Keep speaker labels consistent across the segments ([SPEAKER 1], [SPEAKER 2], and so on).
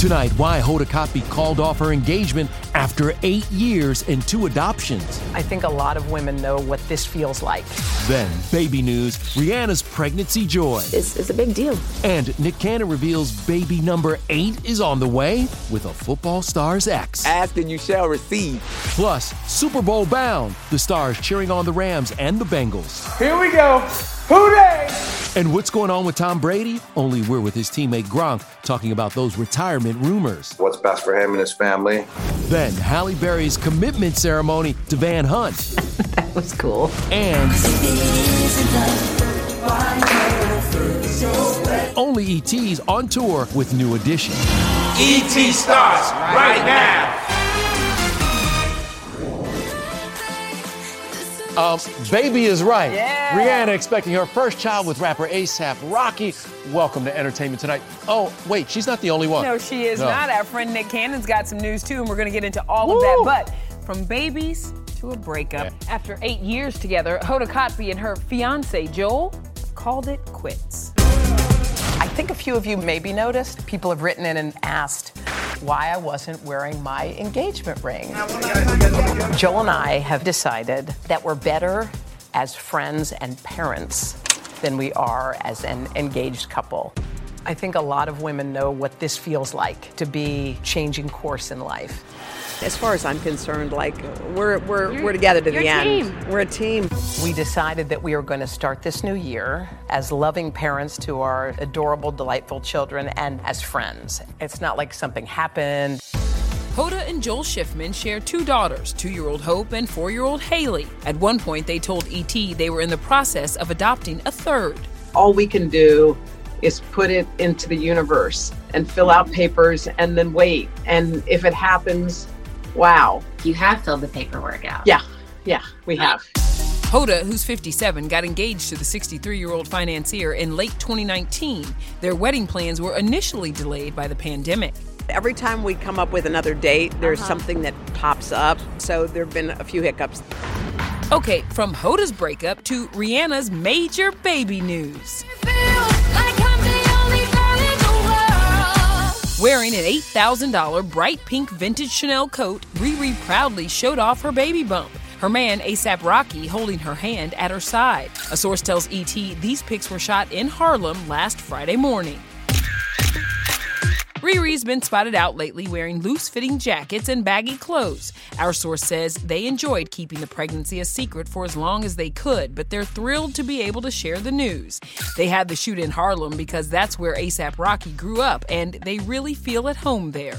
[SPEAKER 1] Tonight, why Hoda Kotb called off her engagement after eight years and two adoptions.
[SPEAKER 2] I think a lot of women know what this feels like.
[SPEAKER 1] Then, baby news Rihanna's pregnancy joy.
[SPEAKER 3] It's, it's a big deal.
[SPEAKER 1] And Nick Cannon reveals baby number eight is on the way with a football star's ex.
[SPEAKER 4] Ask and you shall receive.
[SPEAKER 1] Plus, Super Bowl bound, the stars cheering on the Rams and the Bengals.
[SPEAKER 5] Here we go. Who
[SPEAKER 1] And what's going on with Tom Brady? Only we're with his teammate Gronk talking about those retirement rumors.
[SPEAKER 6] What's best for him and his family.
[SPEAKER 1] Then Halle Berry's commitment ceremony to Van Hunt.
[SPEAKER 3] that was cool.
[SPEAKER 1] And only ET's on tour with New Edition.
[SPEAKER 5] ET starts right now.
[SPEAKER 1] Um, baby is right.
[SPEAKER 2] Yeah.
[SPEAKER 1] Rihanna expecting her first child with rapper ASAP Rocky. Welcome to Entertainment Tonight. Oh, wait, she's not the only one.
[SPEAKER 7] No, she is
[SPEAKER 1] No.
[SPEAKER 7] not. Our friend Nick Cannon's got some news too, and we're going to get into all
[SPEAKER 1] Woo.
[SPEAKER 7] of that. But from babies to a breakup. After eight years together, Hoda Kotb and her fiance Joel called it quits.
[SPEAKER 2] I think a few of you maybe noticed people have written in and asked why I wasn't wearing my engagement ring. Joel and I have decided that we're better as friends and parents than we are as an engaged couple. I think a lot of women know what this feels like to be changing course in life.
[SPEAKER 3] As far as I'm concerned, like we're we're we're together to the end.
[SPEAKER 8] team.
[SPEAKER 3] We're a team.
[SPEAKER 2] We decided that we are going to start this new year as loving parents to our adorable, delightful children and as friends. It's not like something happened.
[SPEAKER 7] Hoda and Joel Schiffman share two daughters, two year old Hope and four year old Haley. At one point, they told ET they were in the process of adopting a third.
[SPEAKER 3] All we can do is put it into the universe and fill out papers and then wait. And if it happens, wow.
[SPEAKER 9] You have filled the paperwork out.
[SPEAKER 3] Yeah, yeah, we have.
[SPEAKER 7] Hoda, who's 57, got engaged to the 63 year old financier in late 2019. Their wedding plans were initially delayed by the pandemic.
[SPEAKER 3] Every time we come up with another date, there's uh-huh. something that pops up. So there have been a few hiccups.
[SPEAKER 7] Okay, from Hoda's breakup to Rihanna's major baby news. Wearing an $8,000 bright pink vintage Chanel coat, Riri proudly showed off her baby bump. Her man, ASAP Rocky, holding her hand at her side. A source tells ET these pics were shot in Harlem last Friday morning. Riri's been spotted out lately wearing loose fitting jackets and baggy clothes. Our source says they enjoyed keeping the pregnancy a secret for as long as they could, but they're thrilled to be able to share the news. They had the shoot in Harlem because that's where ASAP Rocky grew up, and they really feel at home there.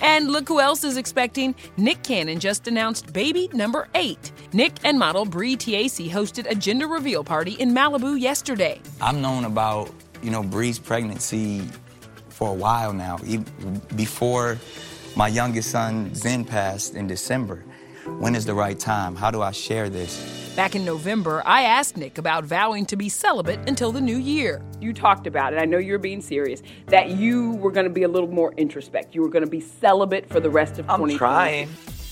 [SPEAKER 7] And look who else is expecting. Nick Cannon just announced baby number eight. Nick and model Bre Tiesi hosted a gender reveal party in Malibu yesterday.
[SPEAKER 4] I've known about, you know, Bre's pregnancy for a while now, even before my youngest son, Zen, passed in December. When is the right time? How do I share this?
[SPEAKER 7] Back in November, I asked Nick about vowing to be celibate until the new year.
[SPEAKER 10] You talked about it, I know you're being serious, that you were going to be a little more introspect. You were going to be celibate for the rest of 2020.
[SPEAKER 4] I'm trying.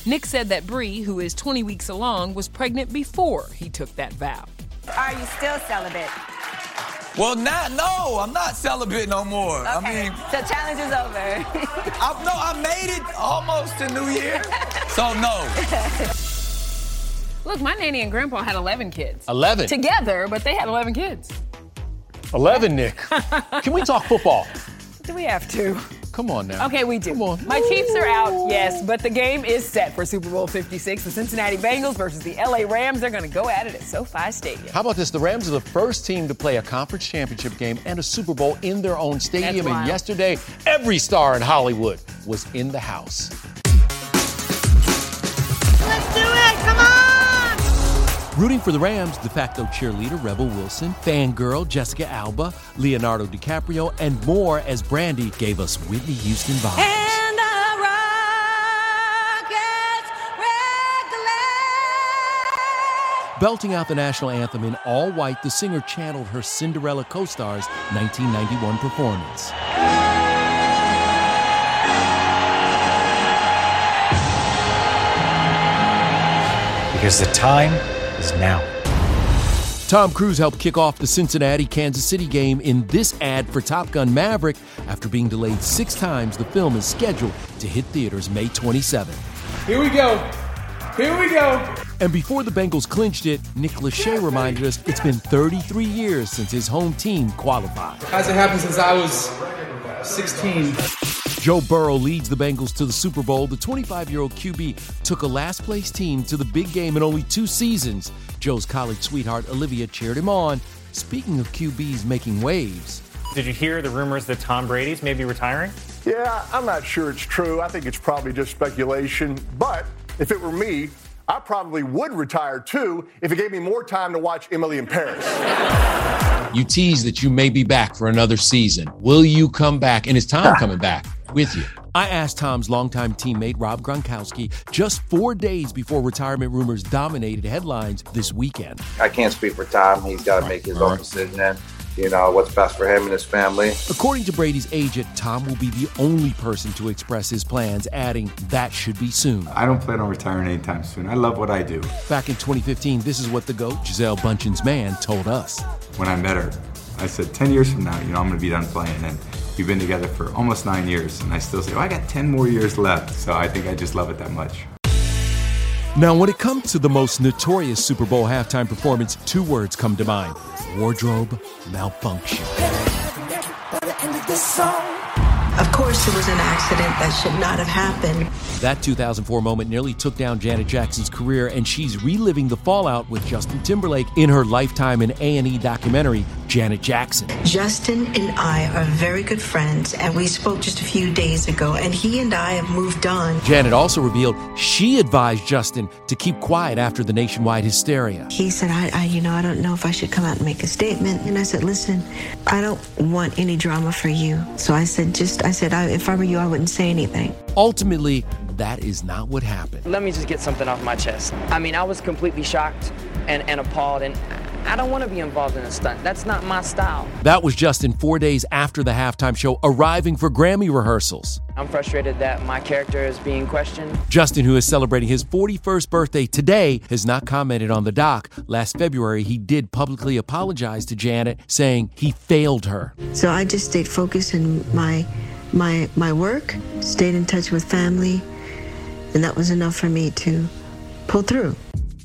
[SPEAKER 7] Nick said that Bre, who is 20 weeks along, was pregnant before he took that vow.
[SPEAKER 9] Are you still celibate?
[SPEAKER 4] Well, not no, I'm not celibate no more.
[SPEAKER 9] Okay.
[SPEAKER 4] I mean,
[SPEAKER 9] the challenge is over.
[SPEAKER 4] I, no, I made it almost to New Year, so no.
[SPEAKER 10] Look, my nanny and grandpa had 11 kids.
[SPEAKER 11] 11
[SPEAKER 10] together, but they had 11 kids.
[SPEAKER 11] 11, Nick. Can we talk football?
[SPEAKER 10] Do we have to?
[SPEAKER 11] Come on now.
[SPEAKER 10] Okay, we do.
[SPEAKER 11] Come on.
[SPEAKER 10] My Chiefs are out, yes, but the game is set for Super Bowl 56. The Cincinnati Bengals versus the LA Rams. They're going to go at it at SoFi Stadium.
[SPEAKER 11] How about this? The Rams are the first team to play a conference championship game and a Super Bowl in their own stadium. And yesterday, every star in Hollywood was in the house.
[SPEAKER 1] Rooting for the Rams, de facto cheerleader Rebel Wilson, fangirl Jessica Alba, Leonardo DiCaprio, and more as Brandy gave us Whitney Houston vibes.
[SPEAKER 9] And the Rockets
[SPEAKER 1] Belting out the national anthem in all white, the singer channeled her Cinderella co star's 1991 performance.
[SPEAKER 12] Because the time is now.
[SPEAKER 1] Tom Cruise helped kick off the Cincinnati Kansas City game in this ad for Top Gun Maverick. After being delayed six times, the film is scheduled to hit theaters May 27.
[SPEAKER 13] Here we go. Here we go.
[SPEAKER 1] And before the Bengals clinched it, Nick Lachey reminded us it's been 33 years since his home team qualified.
[SPEAKER 13] Hasn't happened since I was 16.
[SPEAKER 1] Joe Burrow leads the Bengals to the Super Bowl. The 25 year old QB took a last place team to the big game in only two seasons. Joe's college sweetheart Olivia cheered him on. Speaking of QBs making waves,
[SPEAKER 12] Did you hear the rumors that Tom Brady's maybe retiring?
[SPEAKER 14] Yeah, I'm not sure it's true. I think it's probably just speculation. But if it were me, I probably would retire too if it gave me more time to watch Emily in Paris.
[SPEAKER 11] You tease that you may be back for another season. Will you come back? And is Tom coming back with you?
[SPEAKER 1] I asked Tom's longtime teammate Rob Gronkowski just four days before retirement rumors dominated headlines this weekend.
[SPEAKER 6] I can't speak for Tom. He's got to make his own decision and, you know, what's best for him and his family.
[SPEAKER 1] According to Brady's agent, Tom will be the only person to express his plans, adding that should be soon.
[SPEAKER 15] I don't plan on retiring anytime soon. I love what I do.
[SPEAKER 1] Back in 2015, this is what the GOAT, Gisele Bündchen's man, told us.
[SPEAKER 15] When I met her, I said, 10 years from now, you know, I'm going to be done playing. And we've been together for almost nine years. And I still say, well, I got 10 more years left. So I think I just love it that much.
[SPEAKER 1] Now, when it comes to the most notorious Super Bowl halftime performance, two words come to mind wardrobe malfunction.
[SPEAKER 16] Of course, it was an accident that should not have happened.
[SPEAKER 1] That 2004 moment nearly took down Janet Jackson's career, and she's reliving the fallout with Justin Timberlake in her Lifetime and A&E documentary, Janet Jackson.
[SPEAKER 16] Justin and I are very good friends, and we spoke just a few days ago, and he and I have moved on.
[SPEAKER 1] Janet also revealed she advised Justin to keep quiet after the nationwide hysteria.
[SPEAKER 16] He said, I, I, you know, I don't know if I should come out and make a statement. And I said, listen, I don't want any drama for you. So I said, just, I said, I, if I were you, I wouldn't say anything.
[SPEAKER 1] Ultimately, that is not what happened.
[SPEAKER 17] Let me just get something off my chest. I mean, I was completely shocked and, and appalled, and I don't want to be involved in a stunt. That's not my style.
[SPEAKER 1] That was Justin four days after the halftime show, arriving for Grammy rehearsals.
[SPEAKER 17] I'm frustrated that my character is being questioned.
[SPEAKER 1] Justin, who is celebrating his 41st birthday today, has not commented on the doc. Last February, he did publicly apologize to Janet, saying he failed her.
[SPEAKER 16] So I just stayed focused in my my my work, stayed in touch with family, and that was enough for me to pull through.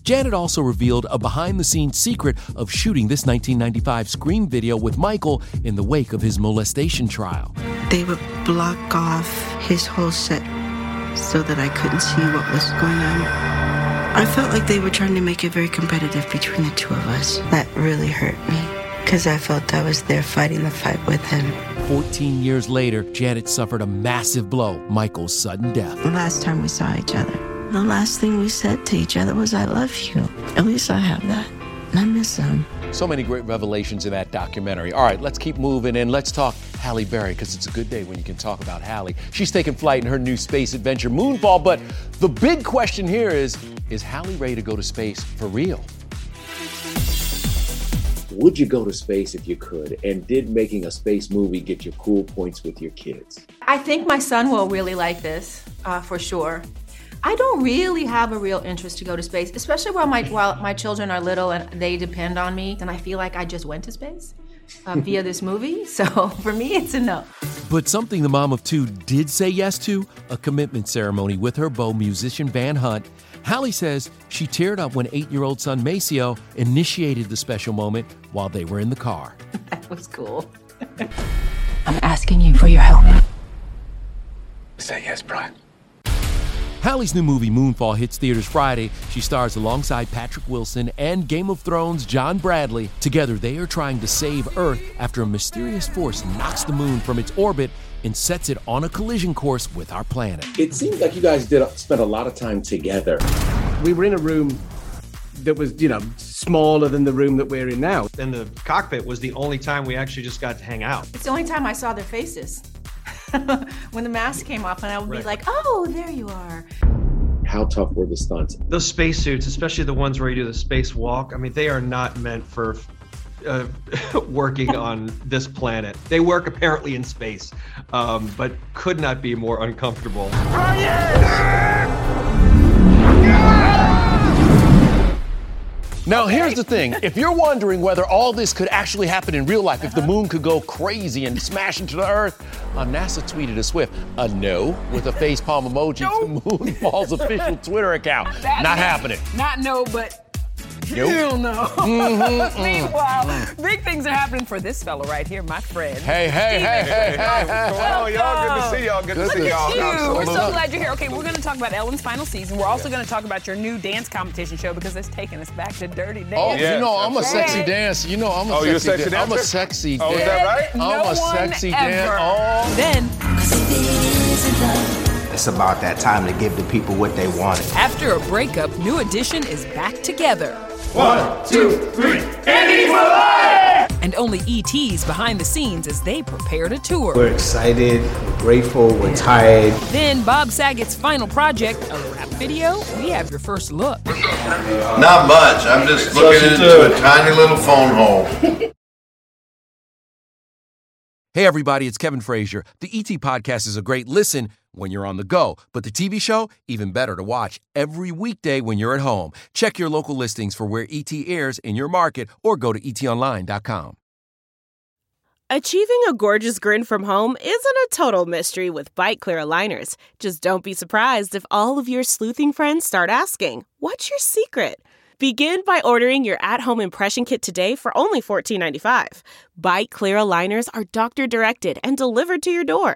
[SPEAKER 1] Janet also revealed a behind the scenes secret of shooting this 1995 Scream video with Michael in the wake of his molestation trial.
[SPEAKER 16] They would block off his whole set so that I couldn't see what was going on. I felt like they were trying to make it very competitive between the two of us. That really hurt me because I felt I was there fighting the fight with him.
[SPEAKER 1] 14 years later, Janet suffered a massive blow Michael's sudden death.
[SPEAKER 16] The last time we saw each other, the last thing we said to each other was, I love you. At least I have that. And I miss him.
[SPEAKER 18] So many great revelations in that documentary. All right, let's keep moving and let's talk Halle Berry because it's a good day when you can talk about Halle. She's taking flight in her new space adventure, Moonfall. But the big question here is is Halle ready to go to space for real?
[SPEAKER 19] Would you go to space if you could? And did making a space movie get you cool points with your kids?
[SPEAKER 3] I think my son will really like this, uh, for sure. I don't really have a real interest to go to space, especially while my while my children are little and they depend on me, and I feel like I just went to space uh, via this movie. So for me, it's a no.
[SPEAKER 1] But something the mom of two did say yes to a commitment ceremony with her beau musician Van Hunt. Halle says she teared up when eight year old son Maceo initiated the special moment while they were in the car.
[SPEAKER 3] That was cool.
[SPEAKER 20] I'm asking you for your help.
[SPEAKER 19] Say yes, Brian.
[SPEAKER 1] Halle's new movie Moonfall hits theaters Friday. She stars alongside Patrick Wilson and Game of Thrones' John Bradley. Together, they are trying to save Earth after a mysterious force knocks the moon from its orbit and sets it on a collision course with our planet.
[SPEAKER 19] It seems like you guys did spend a lot of time together.
[SPEAKER 21] We were in a room that was, you know, smaller than the room that we're in now.
[SPEAKER 22] And the cockpit was the only time we actually just got to hang out.
[SPEAKER 3] It's the only time I saw their faces. when the mask came off, and I would
[SPEAKER 22] Right.
[SPEAKER 3] be like, "Oh, there you are."
[SPEAKER 19] How tough were the stunts?
[SPEAKER 22] Those spacesuits, especially the ones where you do the space walk, I mean, they are not meant for uh, working on this planet. They work apparently in space, um, but could not be more uncomfortable.
[SPEAKER 18] Now, here's the thing. If you're wondering whether all this could actually happen in real life, if the moon could go crazy and smash into the Earth, uh, NASA tweeted a swift a no with a face palm emoji to Moonfall's official Twitter account.
[SPEAKER 7] That-
[SPEAKER 18] Not happening.
[SPEAKER 7] Not no, but
[SPEAKER 18] Nope.
[SPEAKER 7] hell no.
[SPEAKER 18] Mhm, mm.
[SPEAKER 7] Meanwhile, big things are happening for this fellow right here, my friend.
[SPEAKER 18] Hey, hey, hey, hey, hey, hey.
[SPEAKER 7] Welcome.
[SPEAKER 23] y'all? Good to see y'all. Good to see y'all.
[SPEAKER 7] you. We're so glad you're here. Okay, we're going to talk about Ellen's final season. We're also going to talk about your new dance competition show because it's taking us back to Dirty Dance.
[SPEAKER 18] Oh, you know, I'm a sexy
[SPEAKER 7] Hey.
[SPEAKER 18] dancer. You know, I'm a sexy.
[SPEAKER 23] Oh,
[SPEAKER 18] sexy,
[SPEAKER 23] you're a sexy
[SPEAKER 18] dan- I'm a
[SPEAKER 23] dancer?
[SPEAKER 18] sexy
[SPEAKER 23] Oh, is that right?
[SPEAKER 18] I'm
[SPEAKER 7] No
[SPEAKER 18] a
[SPEAKER 7] one
[SPEAKER 18] sexy
[SPEAKER 7] ever.
[SPEAKER 18] dancer. Oh.
[SPEAKER 7] Then,
[SPEAKER 6] It's about that time to give the people what they wanted.
[SPEAKER 9] After a breakup, New Edition is back together.
[SPEAKER 23] One, two, three. Andy for life!
[SPEAKER 9] And only ET's behind the scenes as they prepare to tour.
[SPEAKER 6] We're excited, we're grateful, we're tired.
[SPEAKER 9] Then Bob Saget's final project, a rap video. We have your first look.
[SPEAKER 24] Not much. I'm just looking into a tiny little phone hole.
[SPEAKER 1] Hey, everybody, it's Kevin Frazier. The ET Podcast is a great listen when you're on the go, but the TV show, even better to watch every weekday when you're at home. Check your local listings for where ET airs in your market or go to etonline.com.
[SPEAKER 25] Achieving a gorgeous grin from home isn't a total mystery with Byte Clear aligners. Just don't be surprised if all of your sleuthing friends start asking, What's your secret? Begin by ordering your at home impression kit today for only $14.95. Byte Clear aligners are doctor directed and delivered to your door.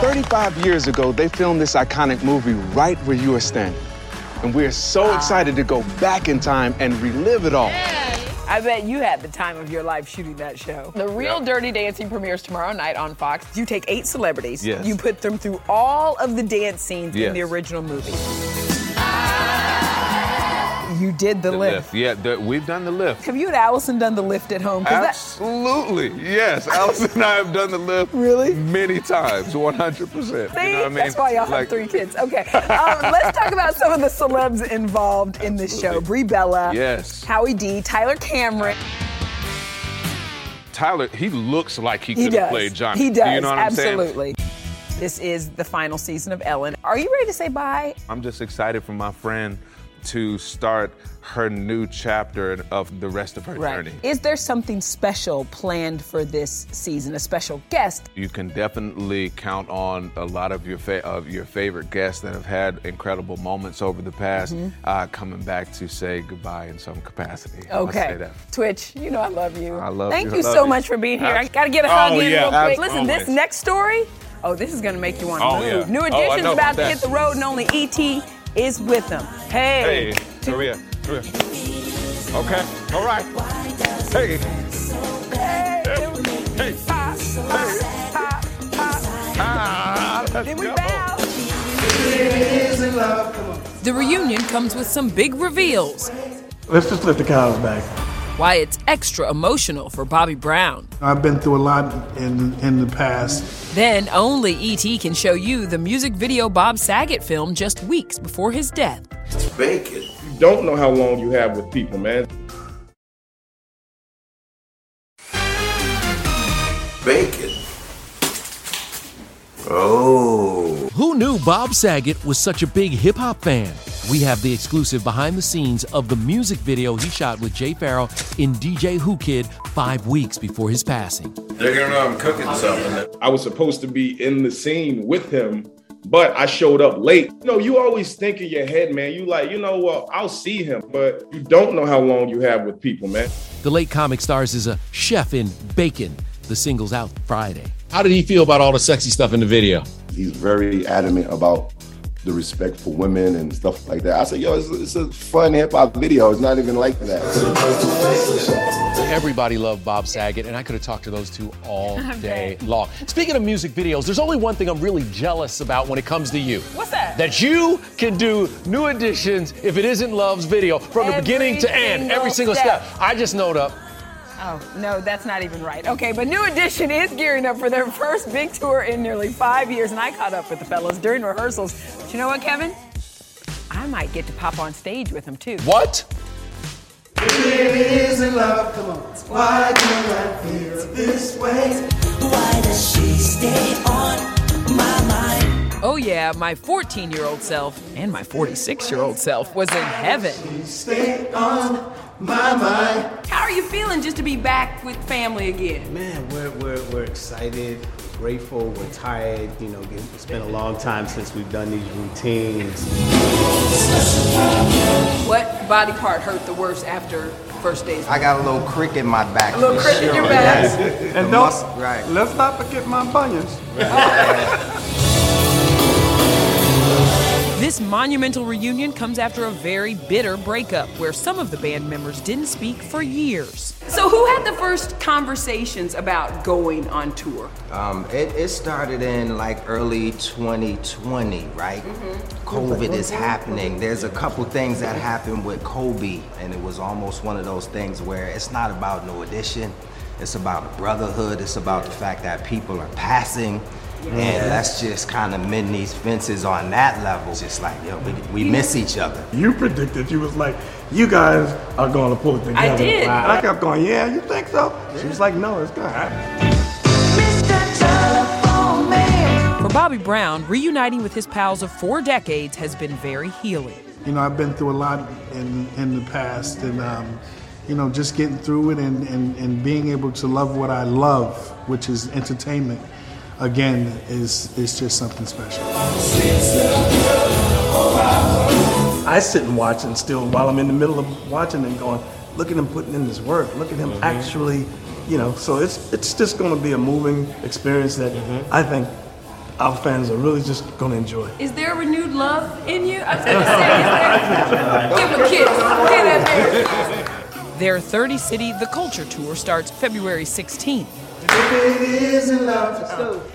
[SPEAKER 26] 35 years ago, they filmed this iconic movie right where you are standing. And we're so excited to go back in time and relive it all.
[SPEAKER 7] I bet you had the time of your life shooting that show. The Real
[SPEAKER 26] Yep.
[SPEAKER 7] Dirty Dancing premieres tomorrow night on Fox. You take eight celebrities,
[SPEAKER 27] Yes.
[SPEAKER 7] you put them through all of the dance scenes in the original movie. You did the,
[SPEAKER 27] The
[SPEAKER 7] lift.
[SPEAKER 27] lift. Yeah, the, we've done the lift.
[SPEAKER 7] Have you and Allison done the lift at home? 'Cause that-
[SPEAKER 27] Absolutely. Yes. Allison and I have done the lift
[SPEAKER 7] really
[SPEAKER 27] many times, 100%.
[SPEAKER 7] See,
[SPEAKER 27] you know what I mean?
[SPEAKER 7] that's why y'all
[SPEAKER 27] Like-
[SPEAKER 7] have three kids. Okay, um, let's talk about some of the celebs involved in this show. Brie Bella,
[SPEAKER 27] Yes.
[SPEAKER 7] Howie D, Tyler Cameron.
[SPEAKER 27] Tyler, he looks like he
[SPEAKER 7] He
[SPEAKER 27] could have played Johnny.
[SPEAKER 7] He
[SPEAKER 27] Do
[SPEAKER 7] does.
[SPEAKER 27] you know what I'm saying?
[SPEAKER 7] absolutely. This is the final season of Ellen. Are you ready to say bye?
[SPEAKER 27] I'm just excited for my friend to start her new chapter of the rest of her journey.
[SPEAKER 7] Is there something special planned for this season? A special guest?
[SPEAKER 27] You can definitely count on a lot of your fa- of your favorite guests that have had incredible moments over the past
[SPEAKER 7] Mhm.
[SPEAKER 27] uh, coming back to say goodbye in some capacity.
[SPEAKER 7] Okay. Twitch, you know I love you.
[SPEAKER 27] I love
[SPEAKER 7] Thank
[SPEAKER 27] you.
[SPEAKER 7] you
[SPEAKER 27] Love
[SPEAKER 7] so
[SPEAKER 27] you.
[SPEAKER 7] much for being here. I
[SPEAKER 27] Abs-
[SPEAKER 7] got to get a hug
[SPEAKER 27] Oh,
[SPEAKER 7] in
[SPEAKER 27] yeah,
[SPEAKER 7] real quick.
[SPEAKER 27] abs-
[SPEAKER 7] Listen, this next story, oh, this is going to make you want to
[SPEAKER 27] Oh,
[SPEAKER 7] move.
[SPEAKER 27] yeah.
[SPEAKER 7] New
[SPEAKER 27] Oh,
[SPEAKER 7] Edition's
[SPEAKER 27] know
[SPEAKER 7] about
[SPEAKER 27] about
[SPEAKER 7] to hit the road, and only ET is with them. Hey.
[SPEAKER 27] Hey, Maria, Maria. Okay, all right. Hey. Hey. Hey. Ah, let's
[SPEAKER 7] Then we
[SPEAKER 27] go.
[SPEAKER 7] bow.
[SPEAKER 9] The reunion comes with some big reveals.
[SPEAKER 21] Let's just let the cows back.
[SPEAKER 9] Why it's extra emotional for Bobby Brown.
[SPEAKER 21] I've been through a lot in in the past.
[SPEAKER 9] Then only E.T. can show you the music video Bob Saget filmed just weeks before his death.
[SPEAKER 24] Bacon.
[SPEAKER 28] You don't know how long you have with people, man.
[SPEAKER 24] Bacon. Oh.
[SPEAKER 1] Who knew Bob Saget was such a big hip hop fan? We have the exclusive behind the scenes of the music video he shot with Jay Farrell in DJ Whoo Kid five weeks before his passing.
[SPEAKER 24] They're gonna know I'm cooking something.
[SPEAKER 28] I was supposed to be in the scene with him, but I showed up late. You know, you always think in your head, man, you like, you know what, I'll see him, but you don't know how long you have with people, man.
[SPEAKER 1] The late comic stars is a chef in Bacon. The single's out Friday.
[SPEAKER 18] How did he feel about all the sexy stuff in the video?
[SPEAKER 29] He's very adamant about the respect for women and stuff like that. I said, yo, it's, it's a fun hip hop video. It's not even like that.
[SPEAKER 18] Everybody loved Bob Saget, and I could have talked to those two all day long. Speaking of music videos, there's only one thing I'm really jealous about when it comes to you.
[SPEAKER 7] What's that?
[SPEAKER 18] That you can do New Edition's if it isn't Love's video from the beginning to end,
[SPEAKER 7] single
[SPEAKER 18] every single
[SPEAKER 7] step.
[SPEAKER 18] step. I just knowed up.
[SPEAKER 7] Oh, no, that's not even right. Okay, but New Edition is gearing up for their first big tour in nearly five years, and I caught up with the fellas during rehearsals. But you know what, Kevin? I might get to pop on stage with them too.
[SPEAKER 18] What?
[SPEAKER 23] isn't love, come on. Why do I feel this way? Why does she stay on my mind?
[SPEAKER 9] Oh, yeah, my 14 year old self and my 46 year old self was in heaven.
[SPEAKER 23] Stay on my mind.
[SPEAKER 7] How are you feeling just to be back with family again?
[SPEAKER 6] Man, we're, we're, we're excited, grateful, we're tired. You know, it's been a long time since we've done these routines.
[SPEAKER 7] What body part hurt the worst after first days?
[SPEAKER 6] I got a little crick in my back.
[SPEAKER 7] A little
[SPEAKER 6] for
[SPEAKER 7] crick in your back.
[SPEAKER 6] Yes.
[SPEAKER 21] And
[SPEAKER 6] The
[SPEAKER 21] don't
[SPEAKER 6] mus- right.
[SPEAKER 21] let's not forget my bunions.
[SPEAKER 9] This monumental reunion comes after a very bitter breakup where some of the band members didn't speak for years.
[SPEAKER 7] So, who had the first conversations about going on tour?
[SPEAKER 6] Um, it, it started in like early 2020, right? COVID is happening. There's a couple things that happened with Kobe, and it was almost one of those things where it's not about no addition. It's about a brotherhood. It's about the fact that people are passing. And
[SPEAKER 21] Yeah.
[SPEAKER 6] let's just kind of mend these fences on that level. Just like, yo, we, we miss each other.
[SPEAKER 21] You predicted you was like, you guys are going to pull it together.
[SPEAKER 6] I did.
[SPEAKER 21] And I kept going, yeah, you think so? She was like, no, it's good.
[SPEAKER 9] For Bobby Brown, reuniting with his pals of four decades has been very healing.
[SPEAKER 21] You know, I've been through a lot in in the past, and um, you know, just getting through it and, and and being able to love what I love, which is entertainment, again, is is just something special. I sit and watch and still while I'm in the middle of watching and going, look at him putting in his work. Look at him mm-hmm. actually, you know. So it's it's just going to be a moving experience that mm-hmm. I think our fans are really just gonna enjoy.
[SPEAKER 7] Is there renewed love in you? I was gonna say, is there? Give him a kiss. Get that man.
[SPEAKER 9] Their 30 city The Culture Tour starts February 16th.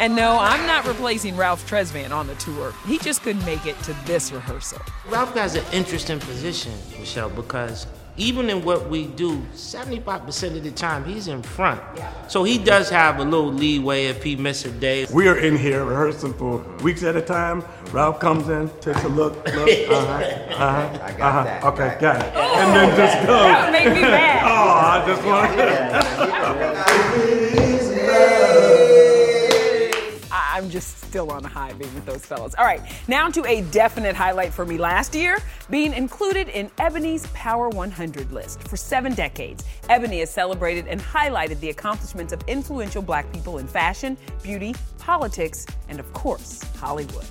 [SPEAKER 9] And no, I'm not replacing Ralph Tresvant on the tour. He just couldn't make it to this rehearsal.
[SPEAKER 30] Ralph has an interesting position, Michelle, because even in what we do, 75% of the time he's in front. So he does have a little leeway if he misses a day.
[SPEAKER 21] We are in here rehearsing for weeks at a time. Ralph comes in, takes a look, look, uh-huh, uh-huh,
[SPEAKER 6] I got
[SPEAKER 21] uh-huh.
[SPEAKER 6] that,
[SPEAKER 21] Okay, got it. And then just goes.
[SPEAKER 7] That would make me mad.
[SPEAKER 21] Oh, I just want
[SPEAKER 7] I- I'm just still on a high being with those fellas. All right, now to a definite highlight for me last year being included in Ebony's Power 100 list. For seven decades, Ebony has celebrated and highlighted the accomplishments of influential black people in fashion, beauty, politics, and of course, Hollywood.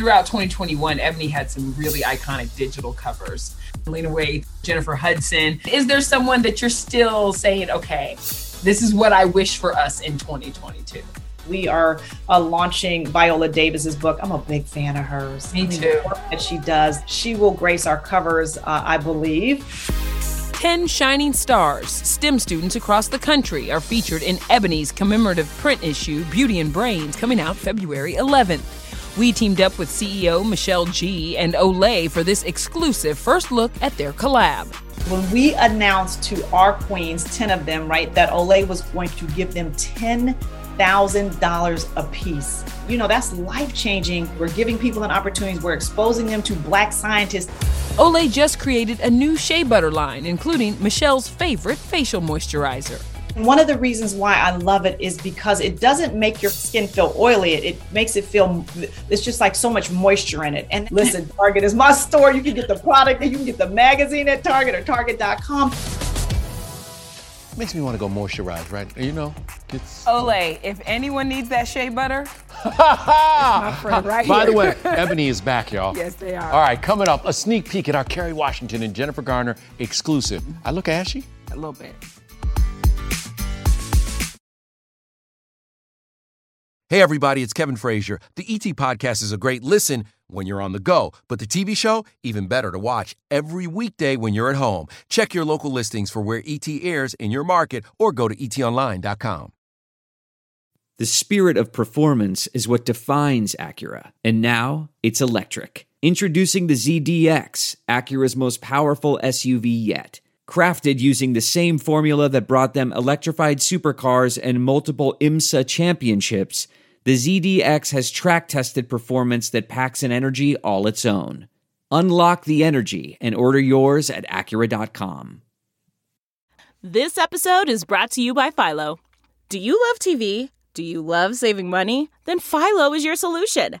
[SPEAKER 7] Throughout 2021, Ebony had some really iconic digital covers. Lena Waithe, Jennifer Hudson. Is there someone that you're still saying, okay, this is what I wish for us in 2022?
[SPEAKER 31] We are uh, launching Viola Davis's book. I'm a big fan of hers.
[SPEAKER 7] Me
[SPEAKER 31] I mean,
[SPEAKER 7] too.
[SPEAKER 31] The that she does, she will grace our covers, uh, I believe.
[SPEAKER 9] 10 shining stars, STEM students across the country, are featured in Ebony's commemorative print issue, Beauty and Brains, coming out February 11th. We teamed up with CEO Michele Ghee and Olay for this exclusive first look at their collab.
[SPEAKER 31] When we announced to our queens, 10 of them, right, that Olay was going to give them $10,000 a piece. You know, that's life changing. We're giving people an opportunity, we're exposing them to black scientists.
[SPEAKER 9] Olay just created a new shea butter line, including Michele's favorite facial moisturizer.
[SPEAKER 31] One of the reasons why I love it is because it doesn't make your skin feel oily. It, it makes it feel, it's just like so much moisture in it. And listen, Target is my store. You can get the product and you can get the magazine at Target or Target.com.
[SPEAKER 18] Makes me want to go moisturize, right? You know, it's.
[SPEAKER 7] Olay, if anyone needs that shea butter, my friend right
[SPEAKER 18] By the way, Ebony is back, y'all.
[SPEAKER 7] Yes, they are.
[SPEAKER 18] All right, coming up, a sneak peek at our Kerry Washington and Jennifer Garner exclusive. I look ashy.
[SPEAKER 7] A little bit.
[SPEAKER 1] Hey, everybody, it's Kevin Frazier. The ET Podcast is a great listen when you're on the go, but the TV show, even better to watch every weekday when you're at home. Check your local listings for where ET airs in your market or go to etonline.com.
[SPEAKER 32] The spirit of performance is what defines Acura, and now it's electric. Introducing the ZDX, Acura's most powerful SUV yet. Crafted using the same formula that brought them electrified supercars and multiple IMSA championships, the ZDX has track tested performance that packs an energy all its own. Unlock the energy and order yours at Acura.com.
[SPEAKER 25] This episode is brought to you by Philo. Do you love TV? Do you love saving money? Then Philo is your solution.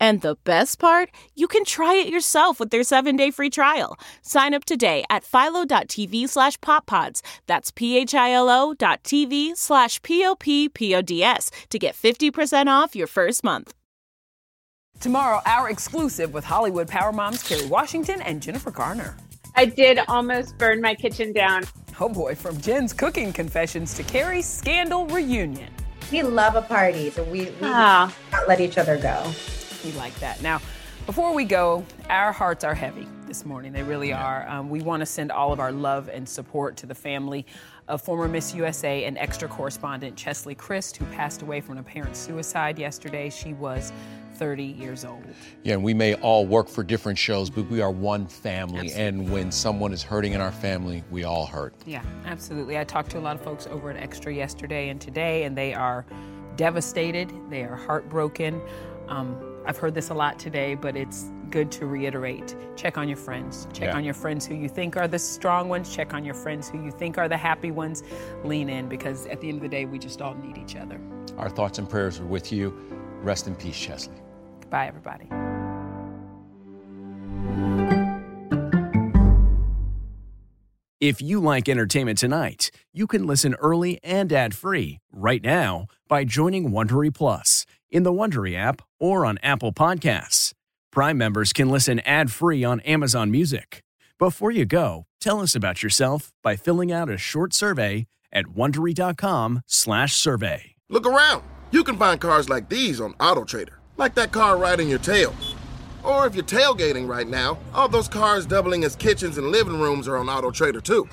[SPEAKER 25] And the best part, you can try it yourself with their seven-day free trial. Sign up today at philo.tv slash poppods. That's p-h-i-l-o dot tv slash p-o-p-p-o-d-s to get 50% off your first month.
[SPEAKER 7] Tomorrow, our exclusive with Hollywood Power Moms Kerry Washington and Jennifer Garner.
[SPEAKER 33] I did almost burn my kitchen down.
[SPEAKER 7] Oh boy, from Jen's cooking confessions to Kerry's scandal reunion.
[SPEAKER 34] We love a party, so we, we
[SPEAKER 33] Ah.
[SPEAKER 34] not let each other go.
[SPEAKER 7] We like that. Now, before we go, our hearts are heavy this morning. They really are. Um, we want to send all of our love and support to the family of former Miss USA and extra correspondent Cheslie Kryst, who passed away from an apparent suicide yesterday. She was 30 years old.
[SPEAKER 18] Yeah, and we may all work for different shows, but we are one family. And when someone is hurting in our family, we all hurt.
[SPEAKER 7] Yeah, absolutely. I talked to a lot of folks over at Extra yesterday and today, and they are devastated. They are heartbroken. Um, I've heard this a lot today, but it's good to reiterate. Check on your friends. Check
[SPEAKER 18] Yeah.
[SPEAKER 7] on your friends who you think are the strong ones. Check on your friends who you think are the happy ones. Lean in because at the end of the day, we just all need each other.
[SPEAKER 18] Our thoughts and prayers are with you. Rest in peace, Cheslie.
[SPEAKER 7] Goodbye, everybody.
[SPEAKER 35] If you like entertainment tonight, you can listen early and ad-free right now by joining Wondery Plus in the Wondery app or on Apple Podcasts. Prime members can listen ad-free on Amazon Music. Before you go, tell us about yourself by filling out a short survey at wondery.com/survey.
[SPEAKER 36] Look around. You can find cars like these on AutoTrader, like that car right in your tail. Or if you're tailgating right now, all those cars doubling as kitchens and living rooms are on AutoTrader too.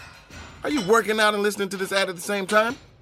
[SPEAKER 36] Are you working out and listening to this ad at the same time?